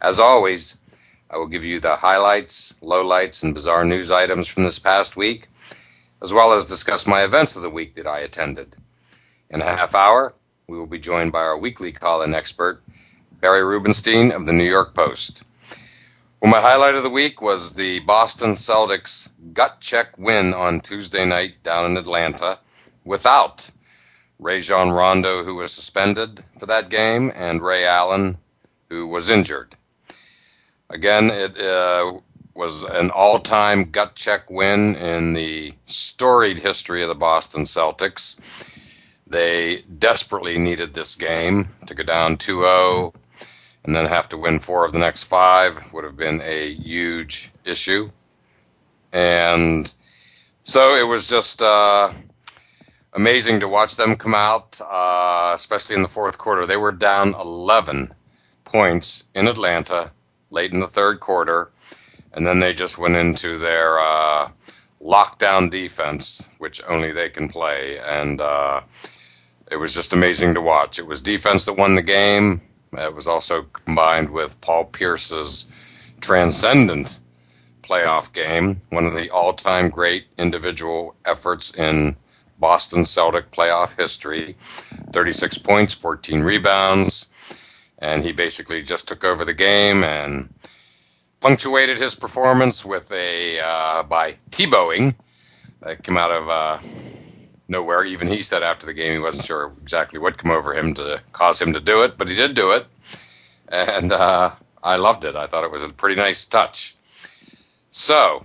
as always, I will give you the highlights, lowlights, and bizarre news items from this past week, as well as discuss my events of the week that I attended. In a half hour, we will be joined by our weekly call in expert, Barry Rubenstein of the New York Post. Well, my highlight of the week was the Boston Celtics gut check win on Tuesday night down in Atlanta without Rajon Rondo, who was suspended for that game, and Ray Allen, who was injured. Again, it uh, was an all time gut check win in the storied history of the Boston Celtics. They desperately needed this game to go down 2 0 and then have to win four of the next five would have been a huge issue. And so it was just uh, amazing to watch them come out, uh, especially in the fourth quarter. They were down 11 points in Atlanta late in the third quarter, and then they just went into their uh, lockdown defense, which only they can play, and uh, it was just amazing to watch. It was defense that won the game. It was also combined with Paul Pierce's transcendent playoff game, one of the all-time great individual efforts in Boston Celtic playoff history. 36 points, 14 rebounds and he basically just took over the game and punctuated his performance with a uh, by Tebowing that came out of uh, nowhere. Even he said after the game he wasn't sure exactly what came over him to cause him to do it, but he did do it, and uh, I loved it. I thought it was a pretty nice touch. So,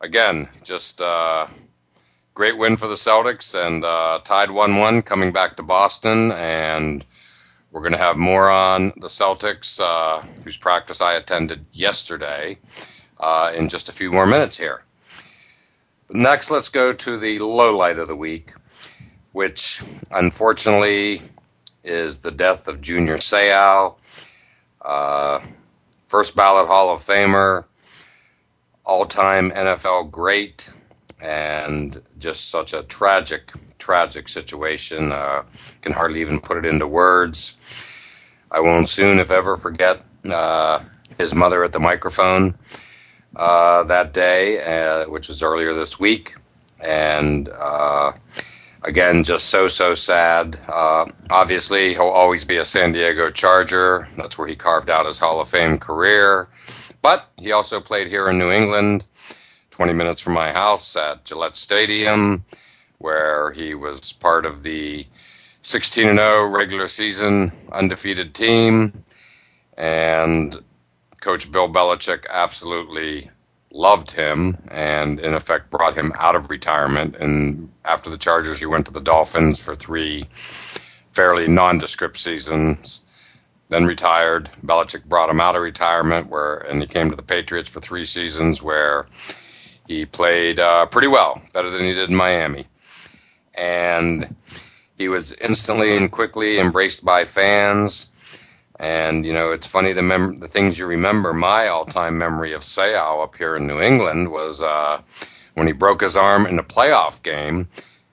again, just uh, great win for the Celtics and uh, tied one-one coming back to Boston and we're going to have more on the Celtics, uh, whose practice I attended yesterday, uh, in just a few more minutes here. Next, let's go to the low light of the week, which unfortunately is the death of Junior Seau, uh, first ballot Hall of Famer, all time NFL great, and just such a tragic tragic situation. Uh, can hardly even put it into words. I won't soon, if ever, forget uh, his mother at the microphone uh, that day, uh, which was earlier this week. And uh, again, just so, so sad. Uh, obviously, he'll always be a San Diego Charger. That's where he carved out his Hall of Fame career. But he also played here in New England, 20 minutes from my house at Gillette Stadium where he was part of the 16 and 0 regular season undefeated team. And Coach Bill Belichick absolutely loved him and, in effect, brought him out of retirement. And after the Chargers, he went to the Dolphins for three fairly nondescript seasons. then retired. Belichick brought him out of retirement, where and he came to the Patriots for three seasons, where he played uh, pretty well, better than he did in Miami, and he was instantly and quickly embraced by fans. And you know, it's funny the mem- the things you remember. My all-time memory of Seau up here in New England was uh, when he broke his arm in a playoff game.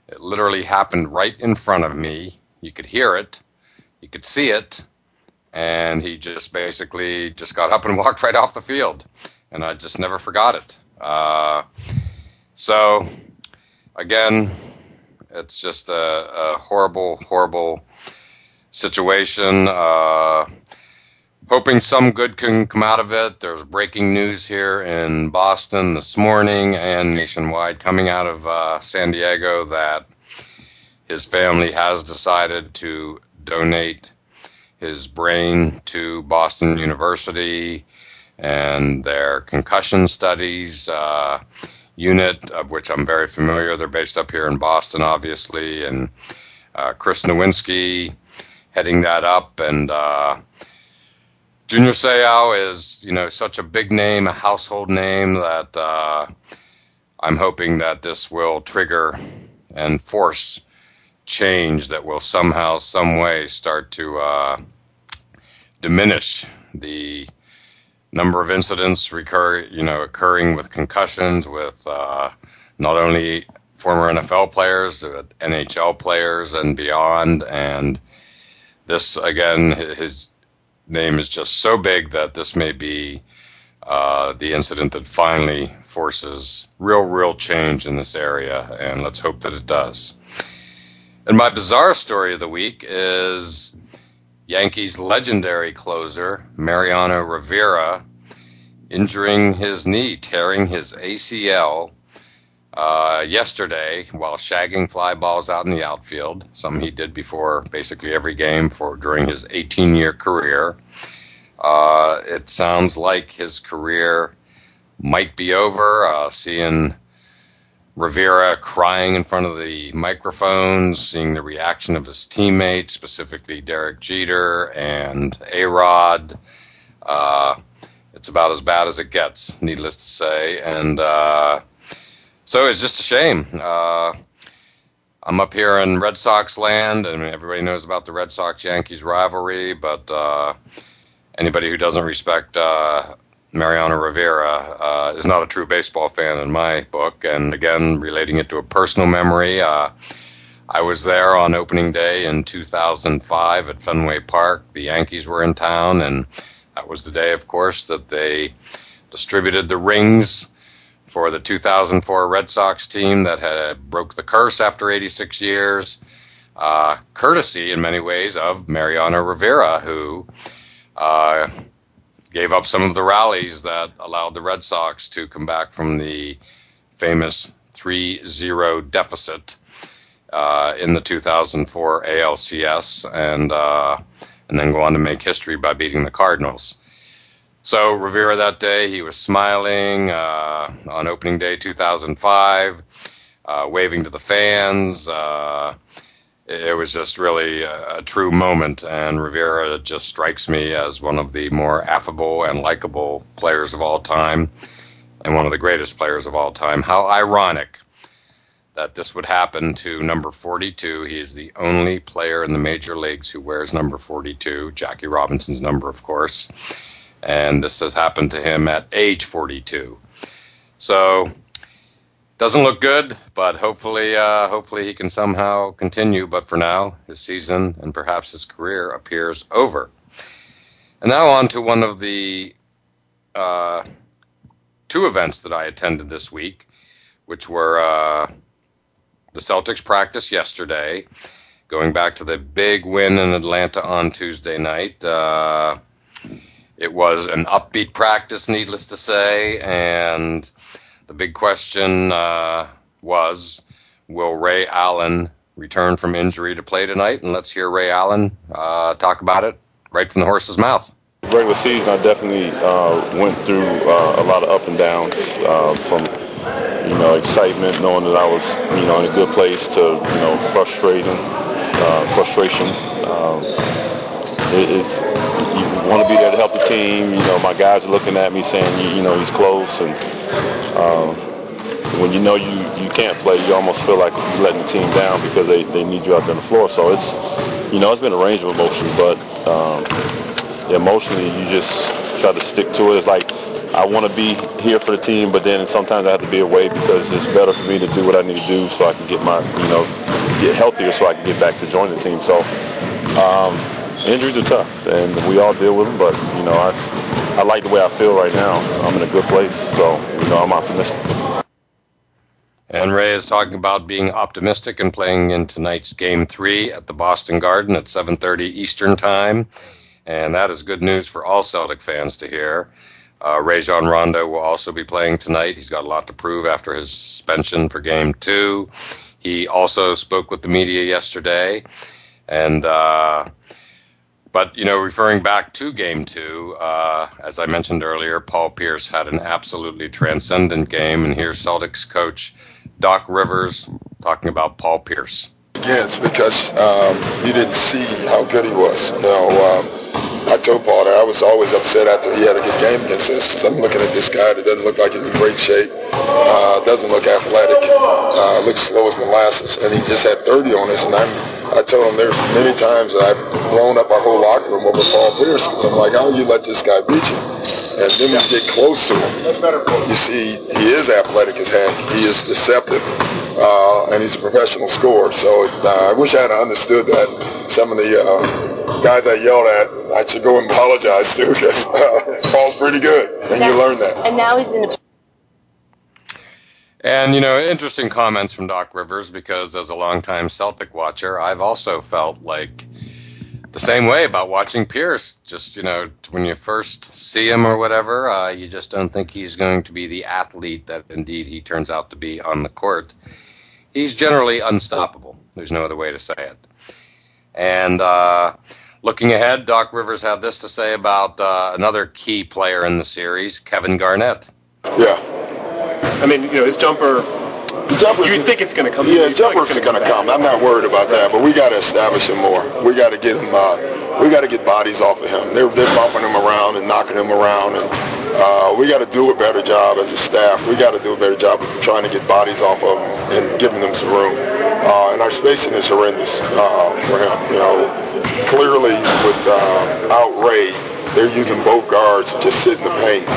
It literally happened right in front of me. You could hear it, you could see it, and he just basically just got up and walked right off the field, and I just never forgot it. Uh, so, again, it's just a, a horrible, horrible situation. Uh, hoping some good can come out of it. There's breaking news here in Boston this morning and nationwide coming out of uh, San Diego that his family has decided to donate his brain to Boston University and their concussion studies uh, unit, of which I'm very familiar. They're based up here in Boston, obviously, and uh, Chris Nowinski heading that up. And uh, Junior Seau is, you know, such a big name, a household name that uh, I'm hoping that this will trigger and force change that will somehow, some way start to uh, diminish the number of incidents recur, you know, occurring with concussions with uh, not only former NFL players, but NHL players and beyond. And this, again, his name is just so big that this may be uh, the incident that finally forces real, real change in this area. And let's hope that it does. And my bizarre story of the week is Yankees legendary closer, Mariano Rivera, injuring his knee, tearing his ACL uh, yesterday while shagging fly balls out in the outfield, something he did before basically every game for during his 18 year career. Uh, it sounds like his career might be over. Uh, seeing Rivera crying in front of the microphones, seeing the reaction of his teammates, specifically Derek Jeter and A Rod. Uh, it's about as bad as it gets, needless to say. And uh, so it's just a shame. Uh, I'm up here in Red Sox land, and everybody knows about the Red Sox Yankees rivalry, but uh, anybody who doesn't respect uh, Mariano Rivera uh, is not a true baseball fan in my book. And again, relating it to a personal memory, uh, I was there on opening day in 2005 at Fenway Park. The Yankees were in town, and that was the day, of course, that they distributed the rings for the 2004 Red Sox team that had broke the curse after 86 years, uh, courtesy in many ways of Mariano Rivera, who uh, gave up some of the rallies that allowed the Red Sox to come back from the famous 3 0 deficit uh, in the 2004 ALCS and, uh, and then go on to make history by beating the Cardinals. So Rivera that day, he was smiling uh, on opening day 2005, uh, waving to the fans uh, it was just really a, a, true moment. And Rivera just strikes me as one of the more affable and likable players of all time, and one of the greatest players of all time. How ironic that this would happen to number 42. He is the only player in the major leagues who wears number 42, Jackie Robinson's number, of course. And this has happened to him at age 42. So doesn't look good, but hopefully, uh, hopefully he can somehow continue. But for now, his season and perhaps his career appears over. And now on to one of the uh, two events that I attended this week, which were uh, the Celtics practice yesterday, going back to the big win in Atlanta on Tuesday night. Uh, it was an upbeat practice, needless to say, and the big question uh, was Will Ray Allen return from injury to play tonight? And let's hear Ray Allen uh, talk about it right from the horse's mouth. Regular season, I definitely uh, went through uh, a lot of up and downs uh, from you know excitement, knowing that I was you know in a good place, to you know frustrating, uh, frustration. Um, it, it's you want to be there to help the team. You know, my guys are looking at me saying, you, you know, he's close. And um, when you know you, you can't play, you almost feel like you're letting the team down because they, they need you out there on the floor. So it's, you know, it's been a range of emotions, but um, emotionally you just try to stick to it. It's like I want to be here for the team, but then sometimes I have to be away because it's better for me to do what I need to do so I can get my, you know, get healthier so I can get back to join the team. So um, injuries are tough, and we all deal with them. But you know, I I like the way I feel right now. I'm in a good place, so you know, I'm optimistic. And Ray is talking about being optimistic and playing in tonight's game three at the Boston Garden at 7:30 Eastern Time, and that is good news for all Celtic fans to hear. Uh, Rajon Rondo will also be playing tonight. He's got a lot to prove after his suspension for game two. He also spoke with the media yesterday, and uh, but you know, referring back to game two, uh, as I mentioned earlier, Paul Pierce had an absolutely transcendent game, and here's Celtics coach Doc Rivers talking about Paul Pierce. Yes, because um, you didn't see how good he was. Know, um, I told Paul that I was always upset after he had a good game against us because I'm looking at this guy that doesn't look like he's in great shape, uh, doesn't look athletic, uh, looks slow as molasses, and he just had 30 on us. And I'm, I told him there's many times that I've blown up our whole locker room over Paul Pierce because I'm like, how do you let this guy beat you? And then you get close to him, you see he is athletic as heck. He is deceptive. Uh, and he's a professional scorer. So uh, I wish I had understood that. Some of the uh, guys I yelled at, I should go and apologize to because uh, Paul's pretty good, and now, you learn that. And now he's in a and, you know, interesting comments from Doc Rivers because as a longtime Celtic watcher, I've also felt like the same way about watching Pierce. Just, you know, when you first see him or whatever, uh, you just don't think he's going to be the athlete that indeed he turns out to be on the court he's generally unstoppable. There's no other way to say it. And uh, looking ahead, Doc Rivers had this to say about uh, another key player in the series, Kevin Garnett. Yeah. I mean, you know, his jumper. jumper. You think it's going to come? Yeah, jumper's going to come. I'm not worried about that, but we got to establish him more. We got to get him. Uh, we got to get bodies off of him. They're they're bumping him around and knocking him around, and uh, we got to do a better job as a staff. We got to do a better job of trying to get bodies off of them and giving them some room. Uh, and our spacing is horrendous uh, for him. You know, clearly with uh, they're using both guards to just sit in the paint.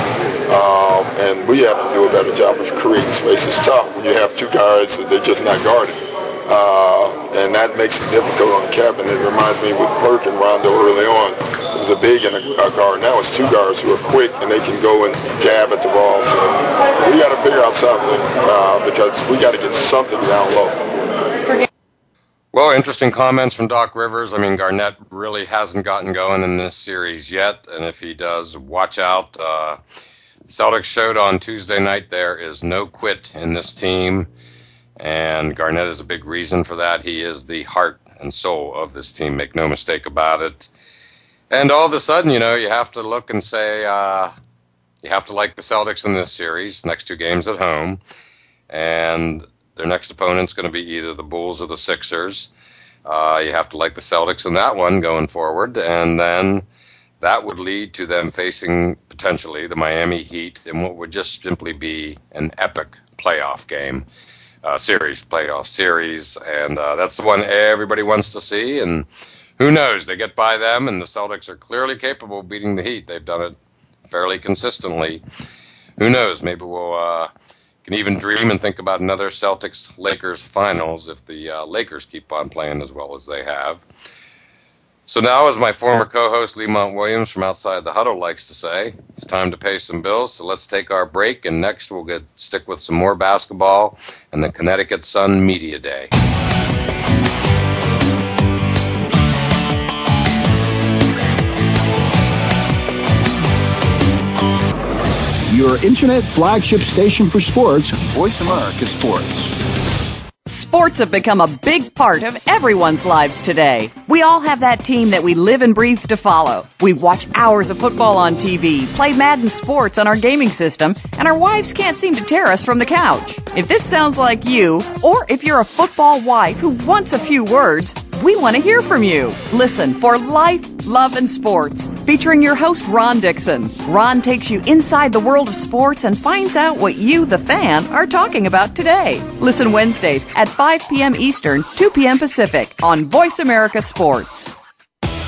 Um, and we have to do a better job of creating space. It's tough when you have two guards that they're just not guarding. Uh, and that makes it difficult on Kevin. It reminds me with Perk and Rondo early on. It was a big and a, a guard. Now it's two guards who are quick and they can go and jab at the ball. So we got to figure out something uh, because we got to get something down low. Well, interesting comments from Doc Rivers. I mean, Garnett really hasn't gotten going in this series yet, and if he does, watch out. Uh, Celtics showed on Tuesday night there is no quit in this team. And Garnett is a big reason for that. He is the heart and soul of this team, make no mistake about it. And all of a sudden, you know, you have to look and say, uh, you have to like the Celtics in this series, next two games at home. And their next opponent's going to be either the Bulls or the Sixers. Uh, you have to like the Celtics in that one going forward. And then that would lead to them facing potentially the Miami Heat in what would just simply be an epic playoff game uh, series, playoff series, and uh, that's the one everybody wants to see. And who knows? They get by them, and the Celtics are clearly capable of beating the Heat. They've done it fairly consistently. Who knows? Maybe we'll uh, can even dream and think about another Celtics Lakers finals if the uh, Lakers keep on playing as well as they have. So now, as my former co-host Lemont Williams from Outside the Huddle likes to say, it's time to pay some bills. So let's take our break, and next we'll get stick with some more basketball and the Connecticut Sun Media Day. Your internet flagship station for sports, Voice America Sports. Sports have become a big part of everyone's lives today. We all have that team that we live and breathe to follow. We watch hours of football on TV, play Madden Sports on our gaming system, and our wives can't seem to tear us from the couch. If this sounds like you, or if you're a football wife who wants a few words, We want to hear from you. Listen for Life, Love, and Sports, featuring your host, Ron Dixon. Ron takes you inside the world of sports and finds out what you, the fan, are talking about today. Listen Wednesdays at 5 p.m. Eastern, 2 p.m. Pacific on Voice America Sports.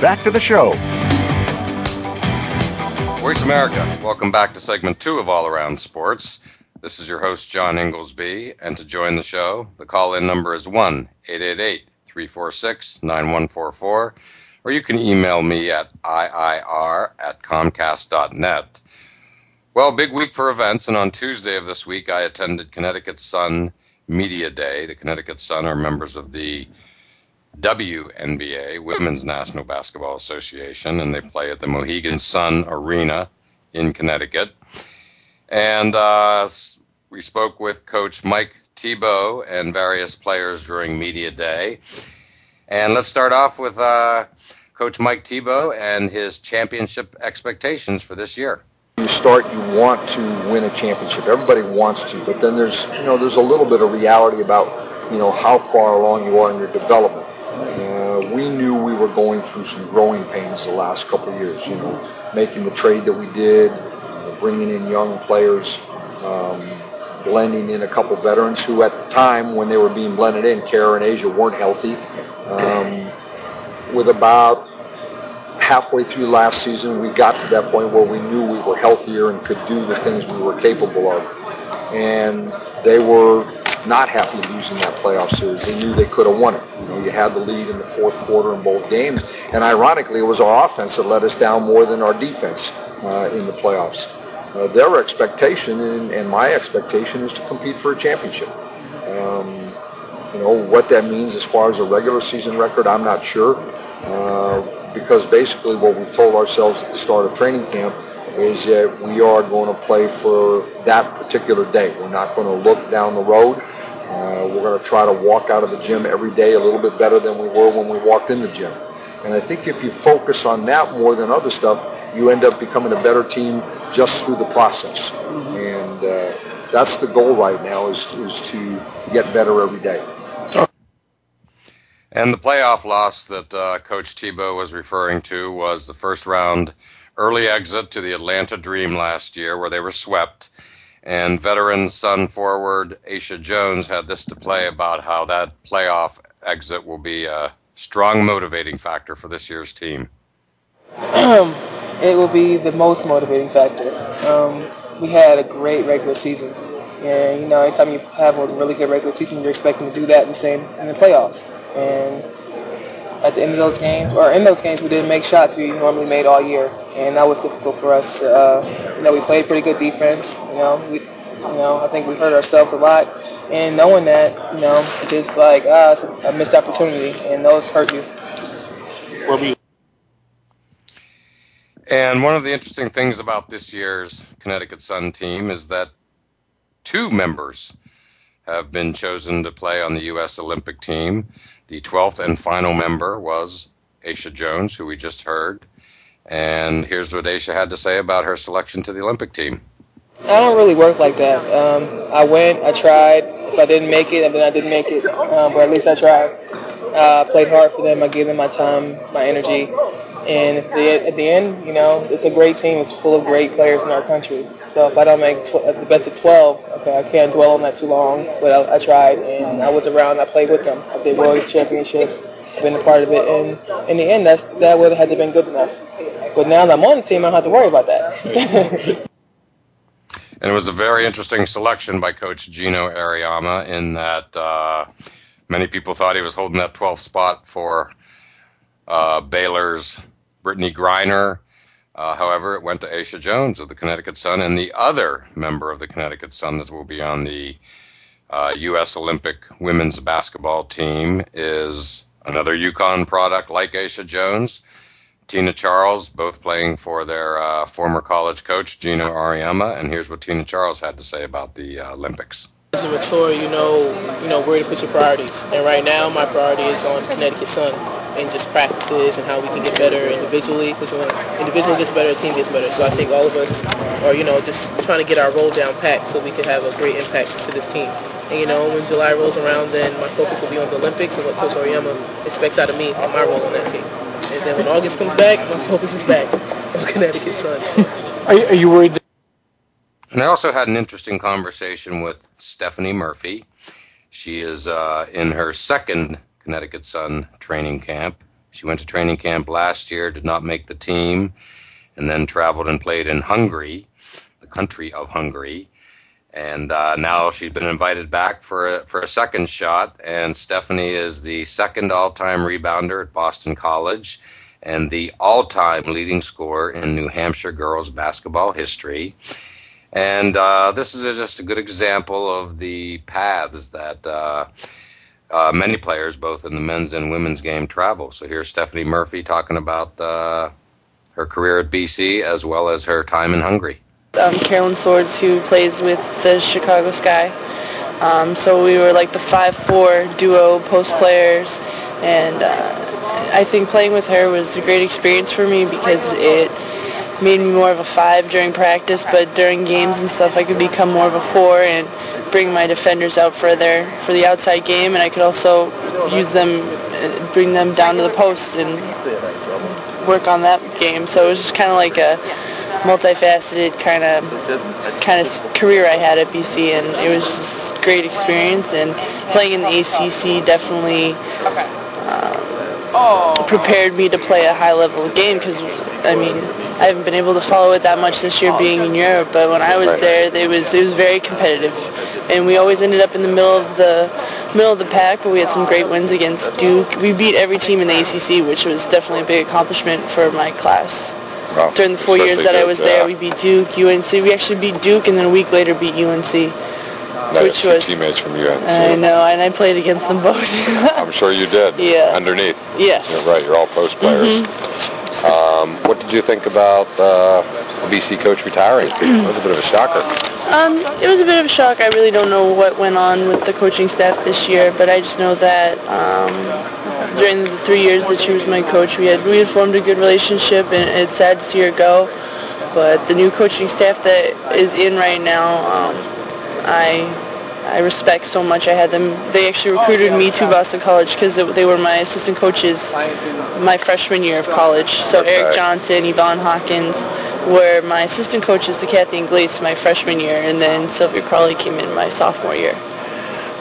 back to the show. Voice America, welcome back to segment two of All Around Sports. This is your host, John Inglesby, and to join the show, the call in number is 1 888 346 9144, or you can email me at IIR at Comcast.net. Well, big week for events, and on Tuesday of this week, I attended Connecticut Sun Media Day. The Connecticut Sun are members of the WNBA, Women's National Basketball Association, and they play at the Mohegan Sun Arena in Connecticut. And uh, we spoke with Coach Mike Thibault and various players during Media Day. And let's start off with uh, Coach Mike Thibault and his championship expectations for this year. You start, you want to win a championship. Everybody wants to, but then there's, you know, there's a little bit of reality about, you know, how far along you are in your development. Uh, we knew we were going through some growing pains the last couple years. You know, making the trade that we did, uh, bringing in young players, um, blending in a couple veterans who, at the time when they were being blended in, Kara and Asjha weren't healthy. Um, with about halfway through last season, we got to that point where we knew we were healthier and could do the things we were capable of. And they were not happy losing that playoff series. They knew they could have won it. You know, you had the lead in the fourth quarter in both games, and ironically, it was our offense that let us down more than our defense uh, in the playoffs. Uh, their expectation and, and, my expectation is to compete for a championship. Um, you know what that means as far as a regular season record, I'm not sure, uh, because basically what we've told ourselves at the start of training camp is that we are going to play for that particular day. We're not going to look down the road. Uh, we're going to try to walk out of the gym every day a little bit better than we were when we walked in the gym. And I think if you focus on that more than other stuff, you end up becoming a better team just through the process. And uh, that's the goal right now is, is to get better every day. And the playoff loss that uh, Coach Thibault was referring to was the first round early exit to the Atlanta Dream last year, where they were swept. And veteran Sun forward Asjha Jones had this to play about how that playoff exit will be a strong motivating factor for this year's team. it will be the most motivating factor. Um, we had a great regular season. And, you know, anytime you have a really good regular season, you're expecting to do that in the same in the playoffs. And at the end of those games, or in those games, we didn't make shots we normally made all year, and that was difficult for us. Uh, you know, we played pretty good defense. You know, we, you know, I think we hurt ourselves a lot, and knowing that, you know, just like ah, it's a missed opportunity, and those hurt you. And one of the interesting things about this year's Connecticut Sun team is that two members have been chosen to play on the U.S. Olympic team. The 12th and final member was Asjha Jones, who we just heard. And here's what Asjha had to say about her selection to the Olympic team. I don't really work like that. Um, I went, I tried. If I didn't make it, then I didn't make it. Um, but at least I tried. Uh, I played hard for them. I gave them my time, my energy. And at the, at the end, you know, it's a great team. It's full of great players in our country. So if I don't make tw- the best of 12, okay, I can't dwell on that too long. But I, I tried, and I was around. I played with them. I did World Championships. I've been a part of it. And in the end, that's, that would have had to been good enough. But now that I'm on the team, I don't have to worry about that. And it was a very interesting selection by Coach Gino Auriemma in that uh, many people thought he was holding that 12th spot for uh, Baylor's Brittney Griner. Uh, however, it went to Asjha Jones of the Connecticut Sun, and the other member of the Connecticut Sun that will be on the U.S. Uh, Olympic women's basketball team is another UConn product like Asjha Jones. Tina Charles, both playing for their uh, former college coach, Gino Auriemma. And here's what Tina Charles had to say about the uh, Olympics. As a mature, you know, you know where to put your priorities. And right now, my priority is on Connecticut Sun and just practices and how we can get better individually. Because when individual gets better, the team gets better. So I think all of us are, you know, just trying to get our roll down packed so we can have a great impact to this team. And you know, when July rolls around, then my focus will be on the Olympics and what Coach Auriemma expects out of me and my role on that team. And then when August comes back, my focus is back on Connecticut Sun. are, are you worried? That- and I also had an interesting conversation with Stephanie Murphy. She is uh, in her second Connecticut Sun training camp. She went to training camp last year, did not make the team, and then traveled and played in Hungary, the country of Hungary and uh, now she's been invited back for a, for a second shot. And Stephanie is the second all-time rebounder at Boston College, and the all-time leading scorer in New Hampshire girls basketball history. And uh, this is just a good example of the paths that uh, uh many players, both in the men's and women's game, travel. So here's Stephanie Murphy talking about uh, her career at BC as well as her time in Hungary um, Carolyn Swords, who plays with the Chicago Sky. Um, so we were like the 5-4 duo post players, and uh, I think playing with her was a great experience for me because it made me more of a five during practice, but during games and stuff, I could become more of a four and bring my defenders out further for the outside game, and I could also use them, uh, bring them down to the post and work on that game. So it was just kind of like a multifaceted kind of kind of career I had at BC, and it was just a great experience. And playing in the ACC definitely uh, prepared me to play a high level game because I mean I haven't been able to follow it that much this year being in Europe, but when I was there, it was it was very competitive, and we always ended up in the middle of the middle of the pack, but we had some great wins against Duke. We beat every team in the ACC, which was definitely a big accomplishment for my class. During the four years that I was there, we beat Duke, UNC. We actually beat Duke, and then a week later beat UNC. which was teammates from UNC. I know, and I played against them both. I'm sure you did. Yeah. Underneath. Yes. You're right. You're all post players. Mm-hmm. Um, what did you think about uh, the BC coach retiring? it was a bit of a shocker. Um, it was a bit of a shock. I really don't know what went on with the coaching staff this year, but I just know that um, during the three years that she was my coach, we had we had formed a good relationship, and it's sad to see her go. But the new coaching staff that is in right now, um, I I respect so much. I had them. They actually recruited me to Boston College because they were my assistant coaches my freshman year of college. So Okay. Eric Johnson, Yvonne Hawkins were my assistant coaches to Cathy Inglese my freshman year, and then Sylvia Crawley came in my sophomore year.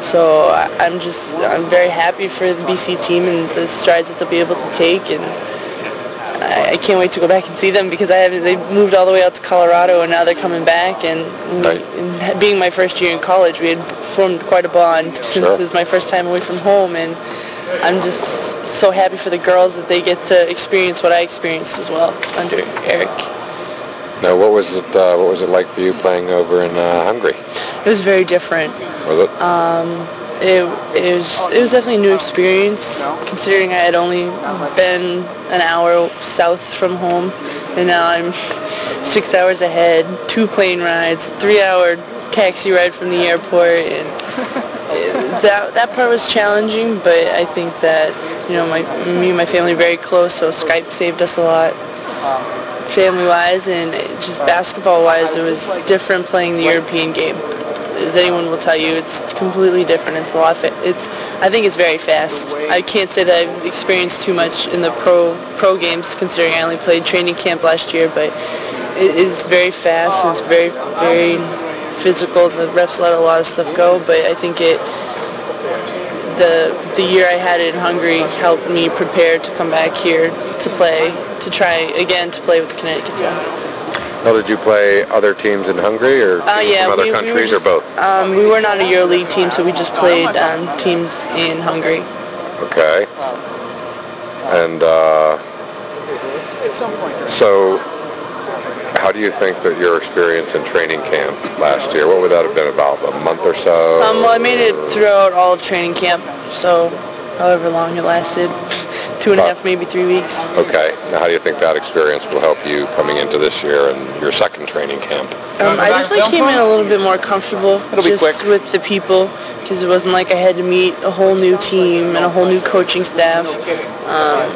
So I'm just I'm very happy for the BC team and the strides that they'll be able to take, and I, I can't wait to go back and see them because I haven't. They moved all the way out to Colorado, and now they're coming back. And, and being my first year in college, we had formed quite a bond since Sure. it was my first time away from home, and I'm just so happy for the girls that they get to experience what I experienced as well under Eric. Now, what was it? Uh, what was it like for you playing over in uh, Hungary? It was very different. Was it? Um, it, it was it was definitely a new experience considering I had only been an hour south from home and now I'm six hours ahead, two plane rides, three hour taxi ride from the airport and that that part was challenging but I think that you know my me and my family are very close so Skype saved us a lot family wise and just basketball wise it was different playing the European game as anyone will tell you, it's completely different. It's a lot. Fa- it's I think it's very fast. I can't say that I've experienced too much in the pro pro games, considering I only played training camp last year. But it is very fast. It's very very physical. The refs let a lot of stuff go, but I think it the the year I had it in Hungary helped me prepare to come back here to play to try again to play with the Connecticut Sun. Well, did you play other teams in Hungary or uh, yeah, from other we, countries we just, or both? Um, we were not a EuroLeague team, so we just played um, teams in Hungary. Okay. And uh, so, how do you think that your experience in training camp last year, what would that have been about, a month or so? Um, well, I made it throughout all of training camp, so however long it lasted two and a half, maybe three weeks. Okay. Now, how do you think that experience will help you coming into this year and your second training camp? Um, I definitely came in a little bit more comfortable just with the people because it wasn't like I had to meet a whole new team and a whole new coaching staff. Um,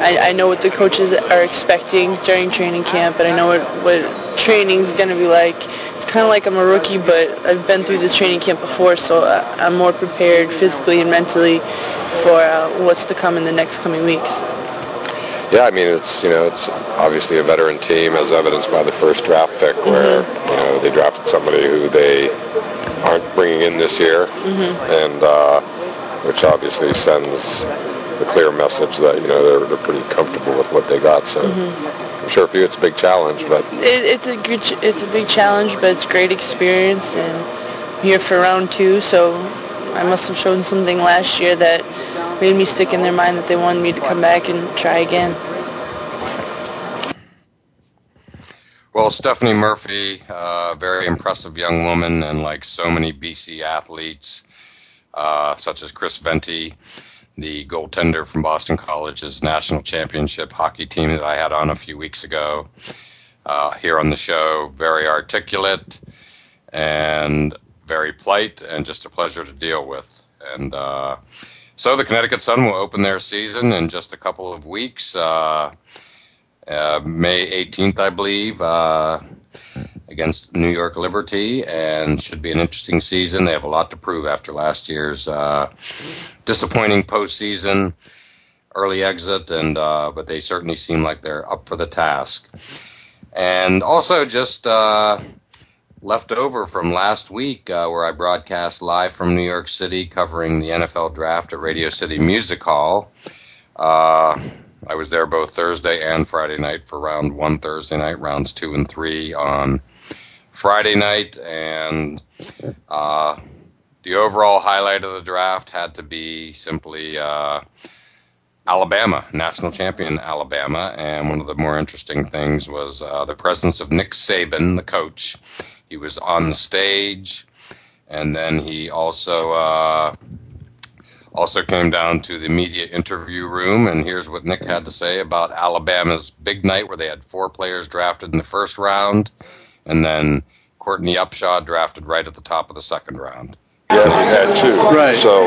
I, I know what the coaches are expecting during training camp, and I know what, what training is going to be like. It's kind of like I'm a rookie, but I've been through this training camp before, so I'm more prepared physically and mentally for uh, what's to come in the next coming weeks. Yeah, I mean it's you know it's obviously a veteran team as evidenced by the first draft pick where mm-hmm. you know they drafted somebody who they aren't bringing in this year, mm-hmm. and uh, which obviously sends the clear message that you know they're, they're pretty comfortable with what they got. So mm-hmm. I'm sure for you it's a big challenge, but it, it's a good it's a big challenge, but it's great experience and I'm here for round two, so I must have shown something last year that made me stick in their mind that they wanted me to come back and try again. Well, Stephanie Murphy, a uh, very impressive young woman, and like so many BC athletes, uh, such as Chris Venti, the goaltender from Boston College's national championship hockey team that I had on a few weeks ago, uh, here on the show, very articulate and very polite, and just a pleasure to deal with. And uh, so the Connecticut Sun will open their season in just a couple of weeks. Uh, uh, May 18th, I believe, uh, against New York Liberty, and should be an interesting season. They have a lot to prove after last year's uh, disappointing postseason, early exit, and uh, but they certainly seem like they're up for the task. And also, just uh, left over from last week, uh, where I broadcast live from New York City covering the NFL draft at Radio City Music Hall. Uh, I was there both Thursday and Friday night for round one Thursday night, rounds two and three on Friday night, and uh, the overall highlight of the draft had to be simply uh, Alabama, national champion Alabama. And one of the more interesting things was uh, the presence of Nick Saban, the coach. He was on the stage, and then he also uh, also came down to the media interview room. And here's what Nick had to say about Alabama's big night, where they had four players drafted in the first round, and then Courtney Upshaw drafted right at the top of the second round. Yeah, we had two. Right. So,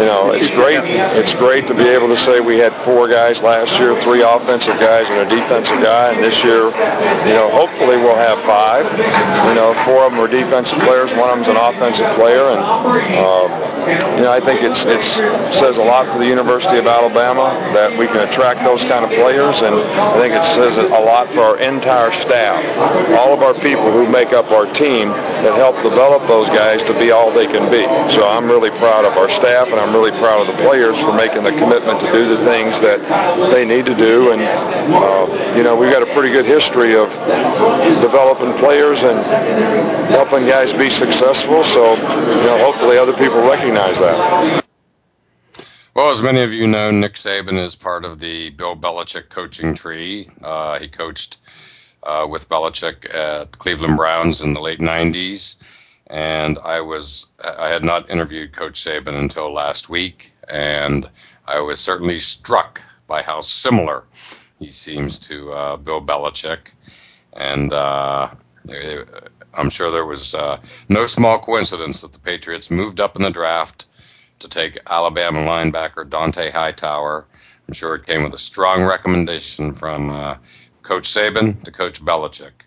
you know, it's great. It's great to be able to say we had four guys last year, three offensive guys and a defensive guy, and this year, you know, hopefully we'll have five. You know, four of them are defensive players, one of them's an offensive player, and um, you know, I think it's it's says a lot for the University of Alabama that we can attract those kind of players, and I think it says a lot for our entire staff, all of our people who make up our team that help develop those guys to be all they can be. So I'm really proud of our staff and I'm really proud of the players for making the commitment to do the things that they need to do. And, uh, you know, we've got a pretty good history of developing players and helping guys be successful. So, you know, hopefully other people recognize that. Well, as many of you know, Nick Saban is part of the Bill Belichick coaching tree. Uh, he coached uh, with Belichick at Cleveland Browns in the late 90s and I was I had not interviewed Coach Saban until last week, and I was certainly struck by how similar he seems to uh, Bill Belichick, and uh, I'm sure there was uh, no small coincidence that the Patriots moved up in the draft to take Alabama linebacker Dont'a Hightower. I'm sure it came with a strong recommendation from uh, Coach Saban to Coach Belichick.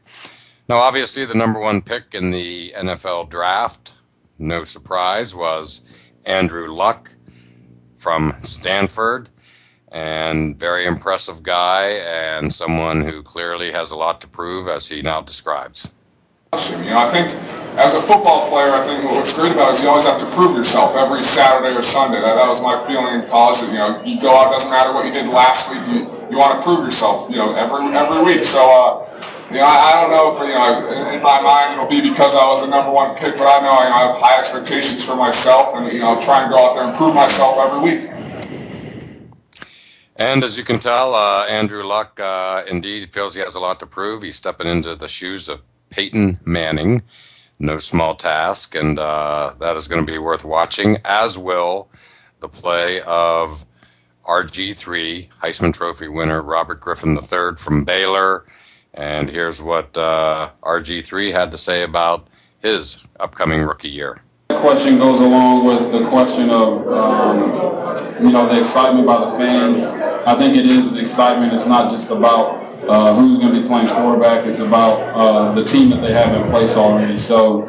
Now, obviously, the number one pick in the NFL draft, no surprise, was Andrew Luck from Stanford, and very impressive guy, and someone who clearly has a lot to prove, as he now describes. You know, I think as a football player, I think what's great about it is you always have to prove yourself every Saturday or Sunday. That, that was my feeling in college. That, you know, you go out, doesn't matter what you did last week. You, you want to prove yourself, you know, every every week. So, uh, you know, I, I don't know if you know in, my mind it'll be because I was the number one pick, but I know, you know I have high expectations for myself, and you know, try and go out there and prove myself every week. And as you can tell, uh, Andrew Luck uh, indeed feels he has a lot to prove. He's stepping into the shoes of Peyton Manning no small task, and uh, that is going to be worth watching, as will the play of RG3, Heisman Trophy winner Robert Griffin III from Baylor. And here's what uh, RG3 had to say about his upcoming rookie year. The question goes along with the question of, um, you know, the excitement by the fans. I think it is excitement. It's not just about uh, who's going to be playing quarterback. It's about uh, the team that they have in place already. So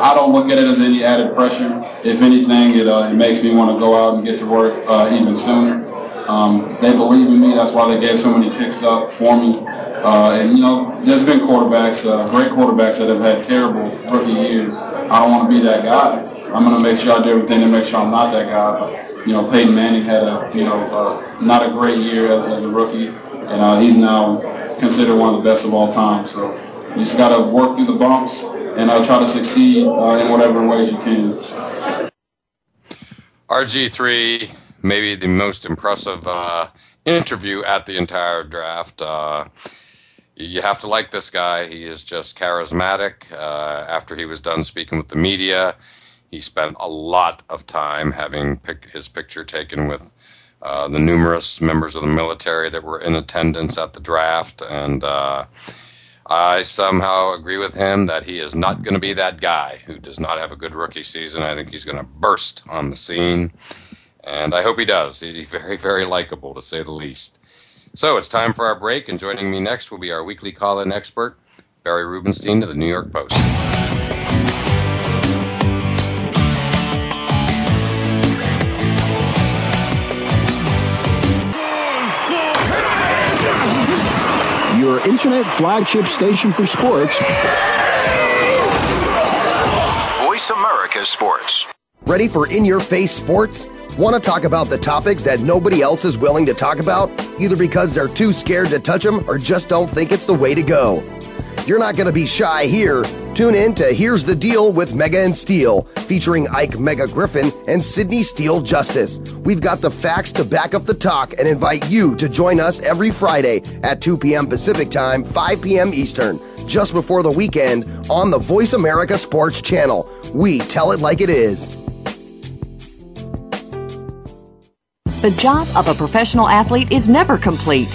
I don't look at it as any added pressure. If anything, it, uh, it makes me want to go out and get to work uh, even sooner. Um, they believe in me. That's why they gave so many picks up for me. Uh, and, you know, there's been quarterbacks, uh, great quarterbacks that have had terrible rookie years. I don't want to be that guy. I'm going to make sure I do everything to make sure I'm not that guy. But, you know, Peyton Manning had a, you know, not a great year as, as a rookie and uh, he's now considered one of the best of all time. So you just got to work through the bumps and uh, try to succeed uh, in whatever ways you can. RG3, maybe the most impressive uh, interview at the entire draft. Uh, you have to like this guy. He is just charismatic. Uh, after he was done speaking with the media, he spent a lot of time having pic- his picture taken with uh, the numerous members of the military that were in attendance at the draft. And uh, I somehow agree with him that he is not going to be that guy who does not have a good rookie season. I think he's going to burst on the scene. And I hope he does. He's very, very likable, to say the least. So it's time for our break, and joining me next will be our weekly call in expert, Barry Rubenstein of the New York Post. Internet flagship station for sports. Voice America Sports. Ready for in your face sports? Want to talk about the topics that nobody else is willing to talk about, either because they're too scared to touch them or just don't think it's the way to go? You're not going to be shy here. Tune in to Here's the Deal with Mega and Steel, featuring Ike Mega Griffin and Sydney Steele Justice. We've got the facts to back up the talk and invite you to join us every Friday at 2 p.m. Pacific Time, 5 p.m. Eastern, just before the weekend on the Voice America Sports Channel. We tell it like it is. The job of a professional athlete is never complete.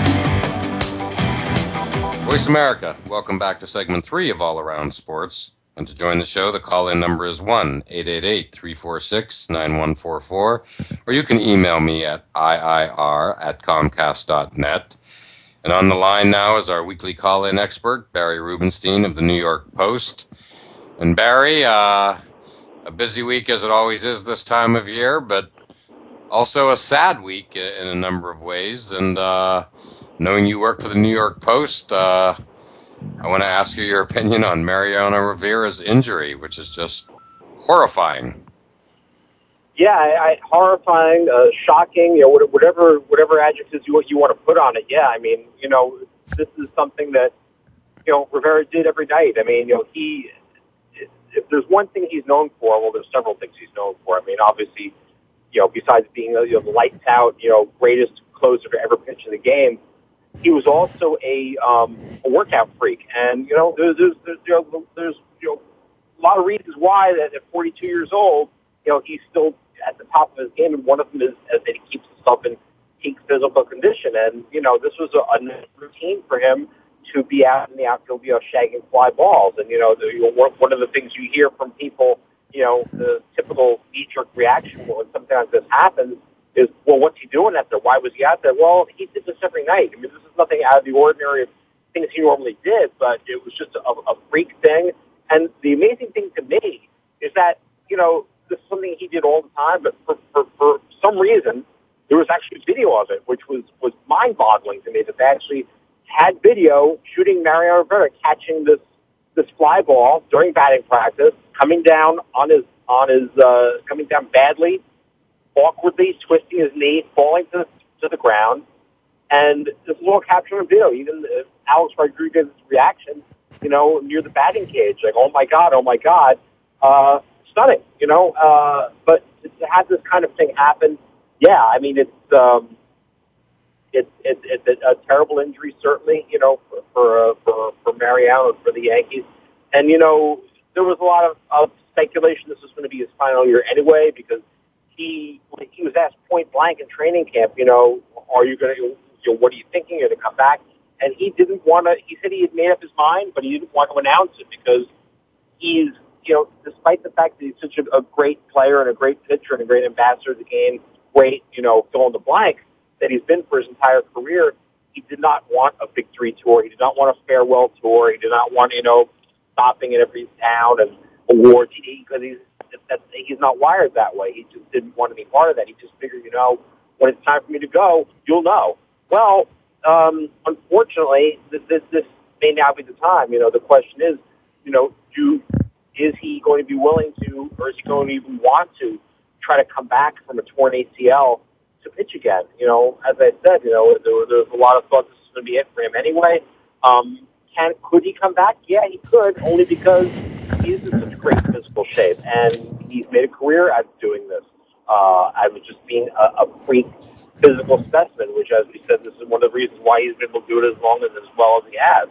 Voice America, welcome back to segment three of All Around Sports. And to join the show, the call in number is 1 888 346 9144, or you can email me at IIR at Comcast.net. And on the line now is our weekly call in expert, Barry Rubenstein of the New York Post. And Barry, uh, a busy week as it always is this time of year, but also a sad week in a number of ways. And, uh, knowing you work for the New York Post, uh, I want to ask you your opinion on Mariano Rivera's injury, which is just horrifying. yeah, I, I, horrifying, uh, shocking, you know, whatever whatever adjectives you you want to put on it. Yeah, I mean, you know, this is something that you know Rivera did every night. I mean, you know, he if there's one thing he's known for, well, there's several things he's known for. I mean, obviously, you know, besides being you know, the lights out, you know, greatest closer to ever pitch in the game, he was also a um, a workout freak, and you know, there's there's there's, you know, there's you know a lot of reasons why that at 42 years old, you know, he's still at the top of his game, and one of them is that he keeps himself in peak physical condition. And you know, this was a, a routine for him to be out in the outfield, you know, shagging fly balls. And you know, the, you know, one of the things you hear from people, you know, the typical knee-jerk reaction when sometimes this happens is, well, what's he doing out there? Why was he out there? Well, he did this every night. I mean, this is nothing out of the ordinary of things he normally did, but it was just a, a freak thing. And the amazing thing to me is that, you know, this is something he did all the time, but for, for, for some reason, there was actually video of it, which was, was mind-boggling to me that they actually had video shooting Mariano Rivera catching this, this fly ball during batting practice, coming down on his, on his, uh, coming down badly, awkwardly twisting his knee, falling to, to the ground, and this little capture on video, even uh, Alex Rodriguez's reaction, you know, near the batting cage, like, oh my God, oh my God, uh, stunning, you know, uh, but to have this kind of thing happen, yeah, I mean, it's, um, it's, it's, it's a, terrible injury, certainly, you know, for, for, uh, for, for Mariano for the Yankees. And, you know, there was a lot of, of speculation this was going to be his final year anyway, because he, he was asked point blank in training camp, you know, are you going to, you know, what are you thinking? You're going to come back? And he didn't want to, he said he had made up his mind, but he didn't want to announce it because he's, you know, despite the fact that he's such a, a great player and a great pitcher and a great ambassador of the game, great, you know, fill in the blank that he's been for his entire career, he did not want a victory tour. He did not want a farewell tour. He did not want, you know, stopping in every town and awards because he's that he's not wired that way. He just didn't want to be part of that. He just figured, you know, when it's time for me to go, you'll know. Well, um, unfortunately, this, this, this may now be the time. You know, the question is, you know, do is he going to be willing to, or is he going to even want to try to come back from a torn ACL to pitch again? You know, as I said, you know, there, there a lot of thought this was going to be it for him anyway. Um, can could he come back? Yeah, he could, only because he's in such great physical shape, and he's made a career out of doing this. Uh, I was just being a, a freak physical specimen, which, as we said, this is one of the reasons why he's been able to do it as long as as well as he has.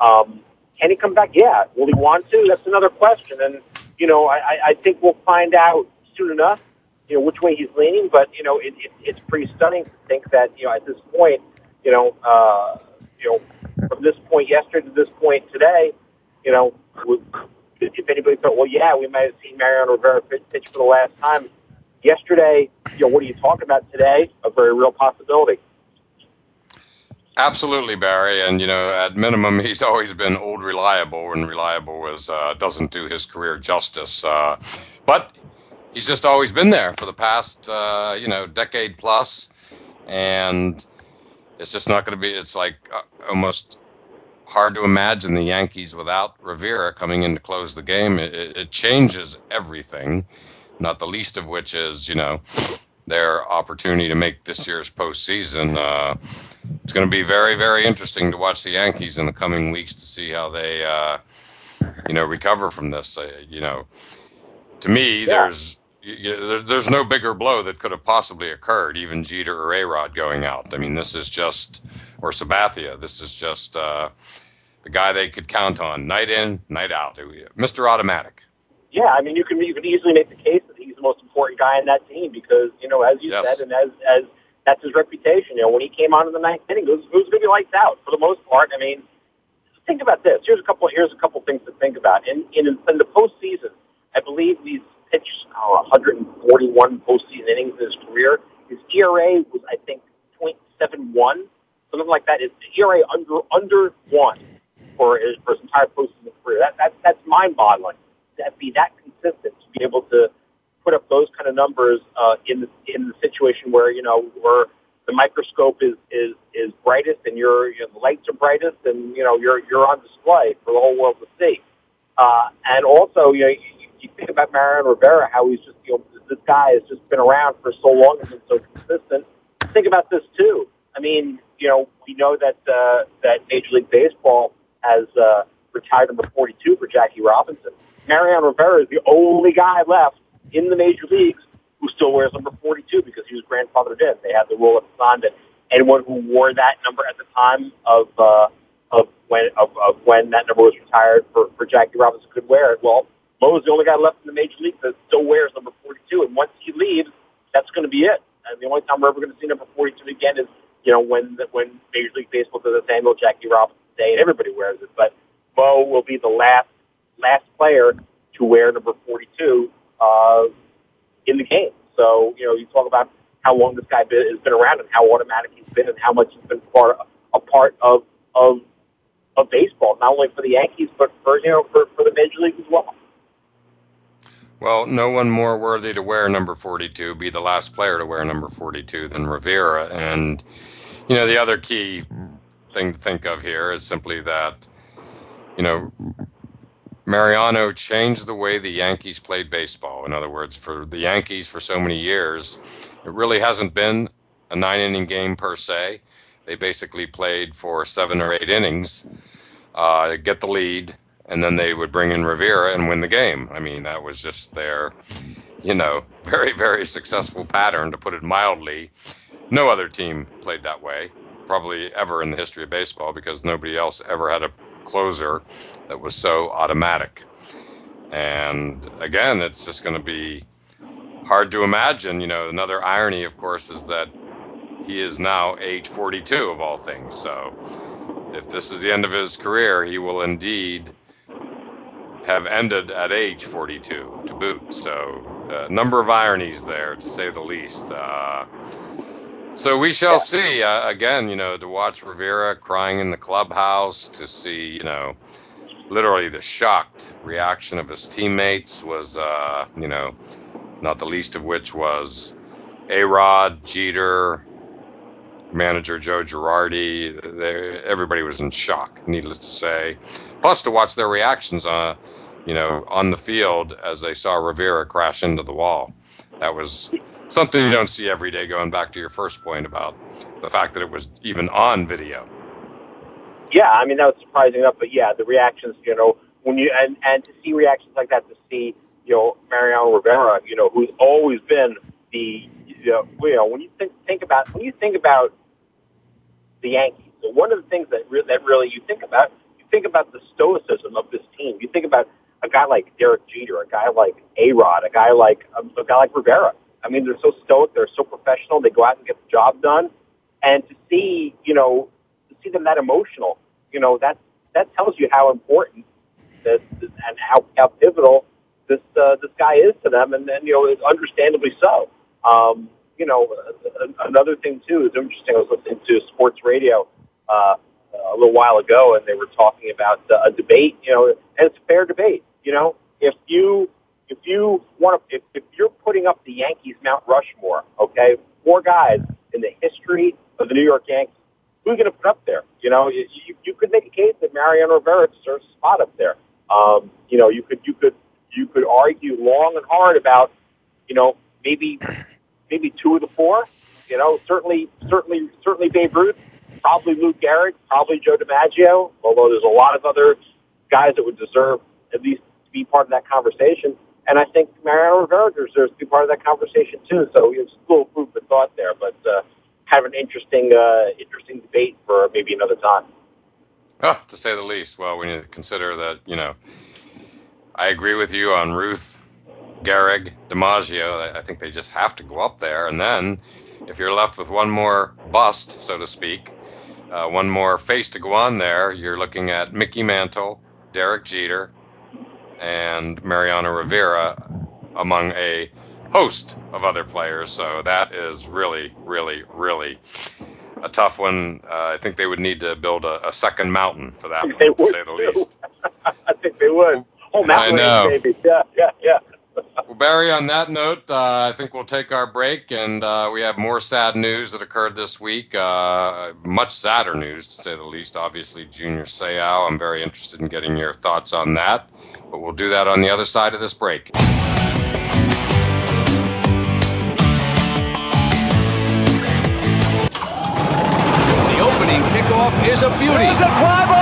Um, can he come back? Yeah. Will he want to? That's another question. And, you know, I, I think we'll find out soon enough, you know, which way he's leaning. But, you know, it, it, it's pretty stunning to think that, you know, at this point, you know, uh, you know, from this point yesterday to this point today, you know, if anybody thought, well, yeah, we might have seen Mariano Rivera pitch for the last time yesterday, you know, what are you talking about today? A very real possibility. Absolutely, Barry. And, you know, at minimum, he's always been old reliable, and reliable is, uh, doesn't do his career justice. Uh, but he's just always been there for the past, uh, you know, decade plus, And it's just not going to be, it's like uh, almost hard to imagine the Yankees without Rivera coming in to close the game. It, it changes everything, not the least of which is, you know, their opportunity to make this year's postseason. Uh, it's going to be very, very interesting to watch the Yankees in the coming weeks to see how they, uh, you know, recover from this. Uh, you know, to me, yeah. there's you know, there, there's no bigger blow that could have possibly occurred, even Jeter or A-Rod going out. I mean, this is just, or Sabathia, this is just uh, the guy they could count on night in, night out. Mr. Automatic. Yeah, I mean, you can you can easily make the case that he's the most important guy in that team because you know, as you yes. said, and as as that's his reputation. You know, when he came on in the ninth inning, it was, it was going to be lights out for the most part. I mean, think about this. Here's a couple. Here's a couple things to think about. In in, in the postseason, I believe he's pitched oh, 141 postseason innings in his career. His ERA was, I think, .71, something like that. His ERA under under one for his, for his entire postseason career. That, that that's mind-boggling that be that consistent to be able to put up those kind of numbers uh, in the in the situation where you know where the microscope is is is brightest and your you know, the lights are brightest and you know you're you're on display for the whole world to see. Uh, and also, you know, you, you think about Mariano Rivera, how he's just you know this guy has just been around for so long and been so consistent. Think about this too. I mean, you know, we know that uh, that Major League Baseball has uh, retired number 42 for Jackie Robinson. Mariano Rivera is the only guy left in the major leagues who still wears number 42 because he was grandfathered in. They had the rule at the time that anyone who wore that number at the time of uh, of when of, of when that number was retired for, for Jackie Robinson could wear it. Well, Mo is the only guy left in the major league that still wears number 42, and once he leaves, that's going to be it. And the only time we're ever going to see number 42 again is you know when when Major League Baseball does its annual Jackie Robinson Day, and everybody wears it. But Mo will be the last last player to wear number 42 uh, in the game. So you know you talk about how long this guy has been around and how automatic he's been and how much he's been part a part of of of baseball, not only for the Yankees but for you know for, for the major league as well. Well, no one more worthy to wear number 42, be the last player to wear number 42 than Rivera. And, you know, the other key thing to think of here is simply that, you know, Mariano changed the way the Yankees played baseball. In other words, for the Yankees for so many years, it really hasn't been a nine inning game per se. They basically played for seven or eight innings, uh, get the lead, and then they would bring in Rivera and win the game. I mean, that was just their, you know, very, very successful pattern, to put it mildly. No other team played that way, probably ever in the history of baseball, because nobody else ever had a closer that was so automatic. And again, it's just going to be hard to imagine. You know, another irony, of course, is that he is now age 42 of all things. So if this is the end of his career, he will indeed have ended at age 42 to boot. So a uh, number of ironies there, to say the least. Uh, so we shall see. Uh, again, you know, to watch Rivera crying in the clubhouse, to see, you know, literally the shocked reaction of his teammates was, uh, you know, not the least of which was A Rod, Jeter, manager Joe Girardi. They, everybody was in shock, needless to say. Plus, to watch their reactions, uh, you know, on the field as they saw Rivera crash into the wall. That was something you don't see every day. Going back to your first point about the fact that it was even on video. Yeah, I mean that was surprising enough, but yeah, the reactions, you know, when you and and to see reactions like that, to see you know Mariano Rivera, you know, who's always been the you know, you know when you think think about when you think about the Yankees, one of the things that re- that really you think about, think about the stoicism of this team. You think about a guy like Derek Jeter, a guy like A Rod, a guy like um, a guy like Rivera. I mean, they're so stoic, they're so professional. They go out and get the job done, and to see you know to see them that emotional, you know that that tells you how important this and how how pivotal this uh, this guy is to them, and then you know understandably so. Um, you know, another thing too is interesting. I was listening to sports radio uh, a little while ago, and they were talking about uh, a debate. You know, and it's a fair debate. You know, if you if you want to, if, if you're putting up the Yankees Mount Rushmore, okay, four guys in the history of the New York Yankees, who's going to put up there? You know, you, you, you could make a case that Mariano Rivera deserves a spot up there. Um, you know, you could you could you could argue long and hard about, you know, maybe maybe two of the four. You know, certainly certainly certainly Babe Ruth, probably Lou Gehrig, probably Joe DiMaggio. Although there's a lot of other guys that would deserve at least to be part of that conversation. And I think Mariano Rivera deserves to be part of that conversation too. So it's a little food for thought there, but uh, of an interesting, uh, interesting debate for maybe another time. Oh, to say the least. Well, when you consider that, you know, I agree with you on Ruth, Gehrig, DiMaggio. I think they just have to go up there. And then, if you're left with one more bust, so to speak, uh, one more face to go on there, you're looking at Mickey Mantle, Derek Jeter, and Mariano Rivera among a host of other players. So that is really, really, really a tough one. Uh, I think they would need to build a, a second mountain for that one, to say the least. I think they would. Oh, mountain I know. Range, baby. Yeah, yeah, yeah well, Barry, on that note, uh, I think we'll take our break, and uh, we have more sad news that occurred this week. Uh, much sadder news, to say the least. Obviously, Junior Seau. I'm very interested in getting your thoughts on that, but we'll do that on the other side of this break. The opening kickoff is a beauty. It's a fly ball.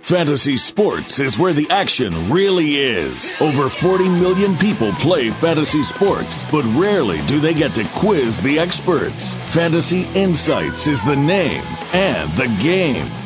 Fantasy sports is where the action really is. Over 40 million people play fantasy sports, but rarely do they get to quiz the experts. Fantasy Insights is the name and the game.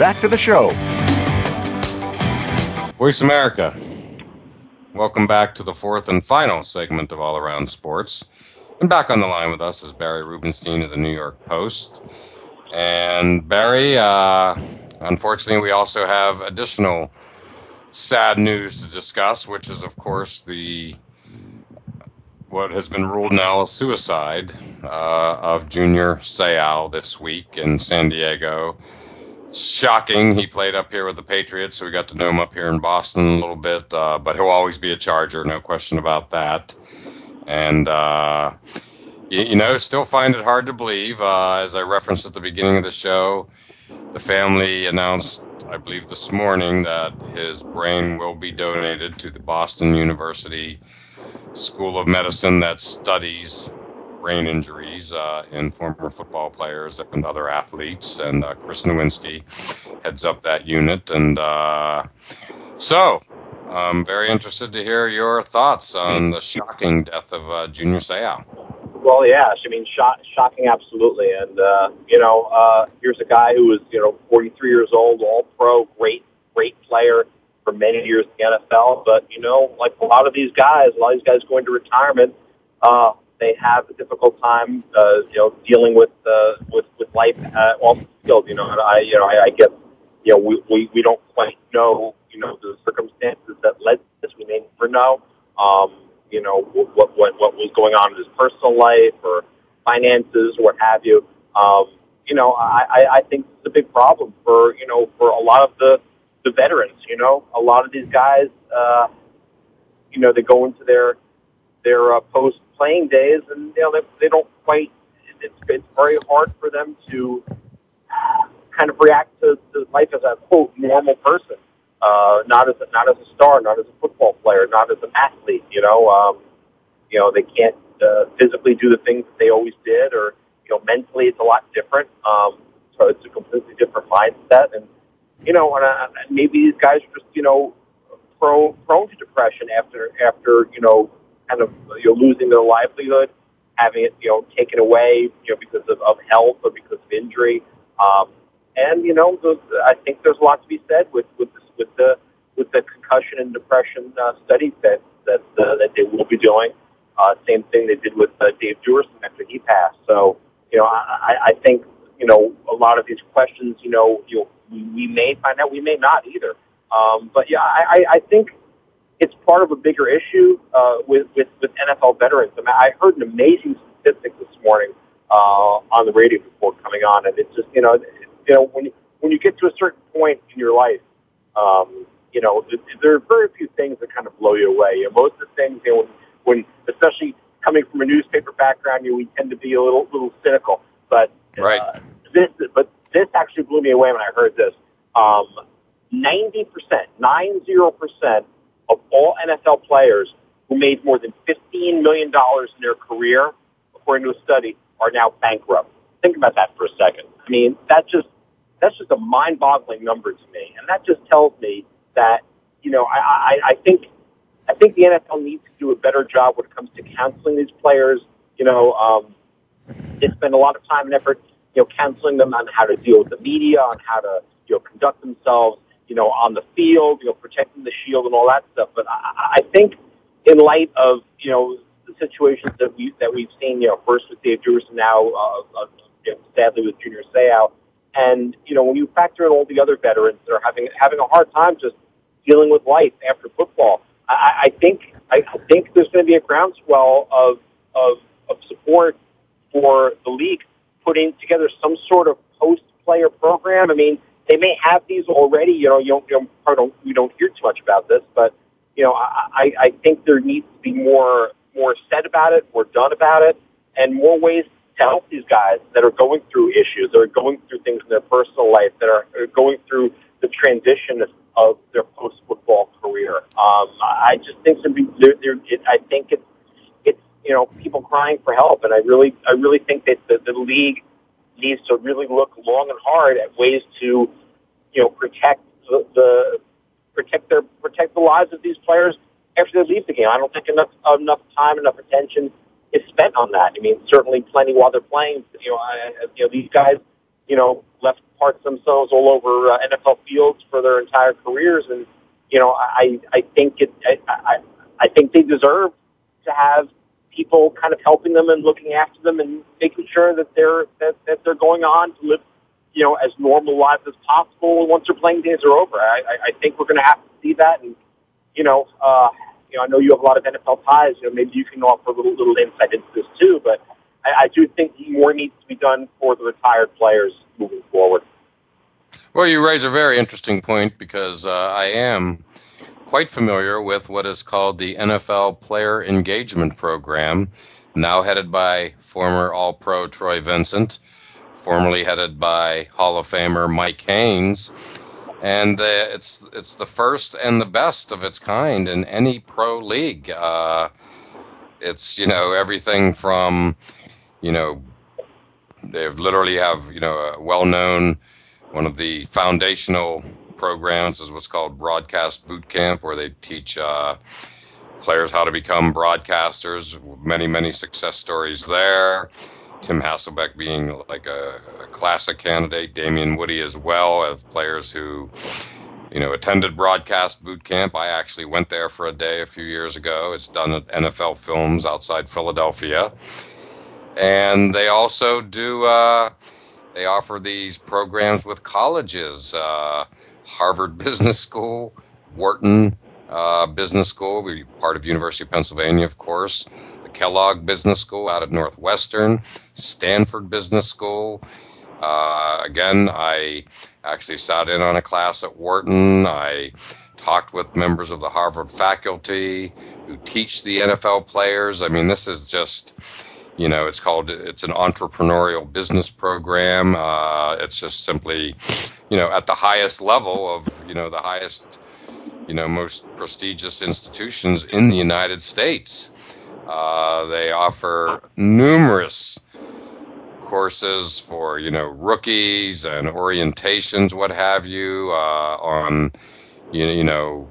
back to the show. Voice America. Welcome back to the fourth and final segment of All Around Sports. And back on the line with us is Barry Rubenstein of the New York Post. And Barry, uh, unfortunately, we also have additional sad news to discuss, which is, of course, the what has been ruled now a suicide uh, of Junior Seau this week in San Diego. Shocking. He played up here with the Patriots, so we got to know him up here in Boston a little bit. Uh, but he'll always be a Charger, no question about that. And uh, you, you, know, still find it hard to believe. Uh, as I referenced at the beginning of the show, the family announced, I believe, this morning that his brain will be donated to the Boston University School of Medicine that studies brain injuries uh, in former football players and other athletes. And uh, Chris Nowinski heads up that unit. And uh, so, I'm very interested to hear your thoughts on the shocking death of uh, Junior Seau. Well, yes. I mean, shock, shocking, absolutely. And, uh, you know, uh, here's a guy who was, you know, 43 years old, all pro, great, great player for many years in the NFL. But, you know, like a lot of these guys, a lot of these guys going to retirement, uh, they have a difficult time, uh, you know, dealing with uh, with with life off the field. You know, and I, you know, I, I guess, you know, we, we we don't quite know, you know, the circumstances that led to this. We may never know, um, you know, what what what was going on in his personal life or finances, or what have you. Um, you know, I, I I think it's a big problem for you know for a lot of the the veterans. You know, a lot of these guys, uh, you know, they go into their their uh, post playing days, and you know they, they don't quite. It's it's very hard for them to kind of react to, to life as a quote normal person, uh, not as a, not as a star, not as a football player, not as an athlete. You know, um, you know they can't uh, physically do the things that they always did, or you know mentally it's a lot different. Um, so it's a completely different mindset, and you know, and uh, maybe these guys are just you know prone prone to depression after after you know kind of you know losing their livelihood, having it you know taken away you know because of, of health or because of injury. Um, and you know, I think there's a lot to be said with with this, with the with the concussion and depression uh, studies that that uh, that they will be doing. Uh, same thing they did with uh, Dave Duerson after he passed. So you know, I, I think you know a lot of these questions. You know, you we, we may find out, we may not either. Um, but yeah, I, I think it's part of a bigger issue uh, with, with with NFL veterans. I, mean, I heard an amazing statistic this morning uh, on the radio before coming on, and it's just you know you know when when you get to a certain point in your life, um, you know there are very few things that kind of blow you away. You know, most of the things you know when, when especially coming from a newspaper background, you know, we tend to be a little little cynical, but right. Uh, this but this actually blew me away when I heard this. Um, 90%, 90% of all NFL players who made more than $15 million in their career, according to a study, are now bankrupt. Think about that for a second. I mean, that just, that's just a mind-boggling number to me. And that just tells me that, you know, I, I, I think, I think the NFL needs to do a better job when it comes to counseling these players. You know, um, they spend a lot of time and effort, you know, counseling them on how to deal with the media, on how to, you know, conduct themselves you know, on the field, you know, protecting the shield and all that stuff. But I, I think in light of, you know, the situations that we, that we've seen, you know, first with Dave Duerson now, uh, uh, sadly with Junior Seau. And, you know, when you factor in all the other veterans that are having, having a hard time just dealing with life after football, I, I think, I think there's going to be a groundswell of, of, of support for the league putting together some sort of post-player program. I mean, they may have these already. You know, you don't, you don't, don't we don't hear too much about this, but you know, I, I think there needs to be more more said about it, more done about it, and more ways to help these guys that are going through issues, that are going through things in their personal life, that are, are going through the transition of their post football career. Um, I just think some there, there, it, I think it's it's you know people crying for help, and I really I really think that the, the league needs to really look long and hard at ways to you know, protect the, the protect their protect the lives of these players after they leave the game. I don't think enough enough time, enough attention is spent on that. I mean, certainly plenty while they're playing. You know, I, you know these guys, you know, left parts themselves all over uh, NFL fields for their entire careers, and you know, I I think it I I, I think they deserve to have people kind of helping them and looking after them and making sure that they're that, that they're going on to live you know, as normal lives as possible once their playing days are over. I, I, think we're going to have to see that. And, you know, uh, you know, I know you have a lot of NFL ties. You know, maybe you can offer a little, little insight into this too. But I, I do think more needs to be done for the retired players moving forward. Well, you raise a very interesting point because uh, I am quite familiar with what is called the NFL Player Engagement Program, now headed by former All Pro Troy Vincent formerly headed by Hall of Famer Mike Haynes. And uh, it's it's the first and the best of its kind in any pro league. Uh, it's you know everything from you know they've literally have you know a well known one of the foundational programs is what's called broadcast boot camp where they teach uh, players how to become broadcasters many many success stories there Tim Hasselbeck being like a, a classic candidate, Damien Woody as well, of players who, you know, attended broadcast boot camp. I actually went there for a day a few years ago. It's done at NFL Films outside Philadelphia. And they also do, uh, they offer these programs with colleges, uh, Harvard Business School, Wharton uh, Business School, we part of University of Pennsylvania, of course, Kellogg Business School out of Northwestern, Stanford Business School. Uh, again, I actually sat in on a class at Wharton. I talked with members of the Harvard faculty who teach the NFL players. I mean, this is just, you know, it's called, it's an entrepreneurial business program. Uh, it's just simply, you know, at the highest level of, you know, the highest, you know, most prestigious institutions in the United States. Uh, they offer numerous courses for you know rookies and orientations, what have you, uh, on you, you know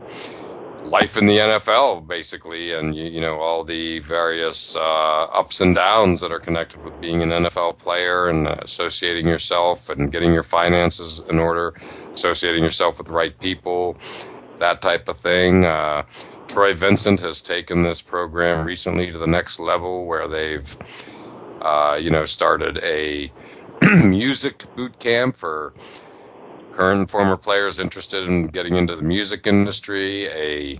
life in the NFL, basically, and you, you know all the various uh, ups and downs that are connected with being an NFL player and associating yourself and getting your finances in order, associating yourself with the right people, that type of thing. Uh, Troy Vincent has taken this program recently to the next level where they've, uh, you know, started a music boot camp for current and former players interested in getting into the music industry, a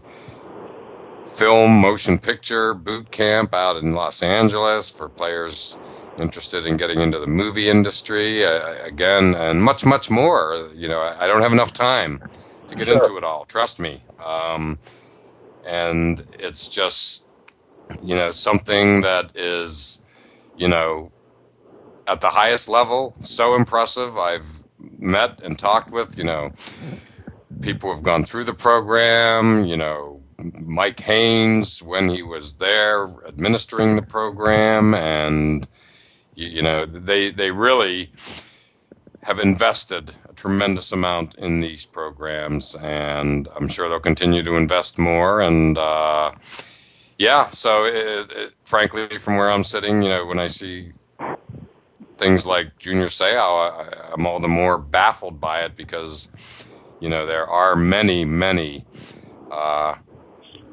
film motion picture boot camp out in Los Angeles for players interested in getting into the movie industry uh, again, and much, much more. You know, I, I don't have enough time to get sure. into it all. Trust me. Um, and it's just, you know, something that is, you know, at the highest level, so impressive. I've met and talked with, you know, people who have gone through the program, you know, Mike Haynes when he was there administering the program and you, you know, they they really have invested tremendous amount in these programs, and I'm sure they'll continue to invest more. And uh, yeah, so it, it, frankly, from where I'm sitting, you know, when I see things like Junior Seau, I, I'm all the more baffled by it because you know there are many, many uh,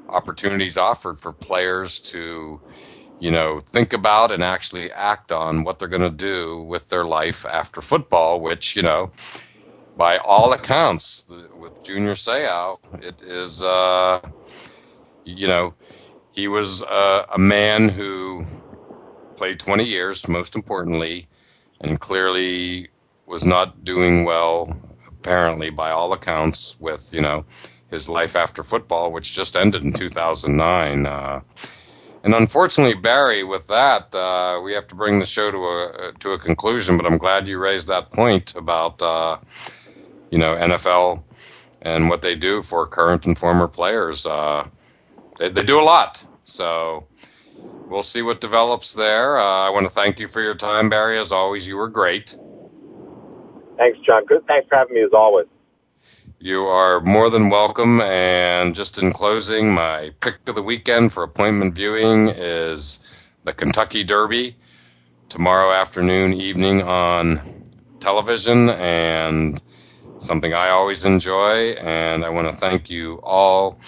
opportunities offered for players to you know, think about and actually act on what they're going to do with their life after football, which, you know, by all accounts, with Junior Seau, it is, uh, you know, he was uh, a man who played 20 years, most importantly, and clearly was not doing well, apparently, by all accounts, with, you know, his life after football, which just ended in 2009. Uh, and unfortunately, Barry, with that, uh, we have to bring the show to a to a conclusion. But I'm glad you raised that point about uh, you know NFL and what they do for current and former players. Uh, they, they, do a lot, so we'll see what develops there. Uh, I want to thank you for your time, Barry. As always, you were great. Thanks, John. Good. Thanks for having me, as always. You are more than welcome. And just in closing, my pick of the weekend for appointment viewing is the Kentucky Derby tomorrow afternoon, evening on television, and something I always enjoy. And I want to thank you all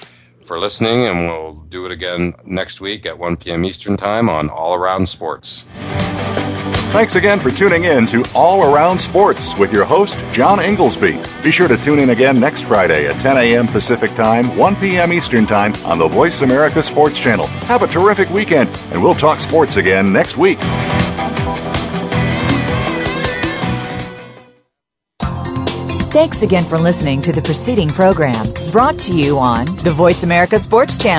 for listening, and we'll do it again next week at 1 p.m. Eastern Time on All Around Sports. Thanks again for tuning in to All Around Sports with your host, John Inglesby. Be sure to tune in again next Friday at 10 a.m. Pacific Time, 1 p.m. Eastern Time on the Voice America Sports Channel. Have a terrific weekend, and we'll talk sports again next week. Thanks again for listening to the preceding program brought to you on the Voice America Sports Channel.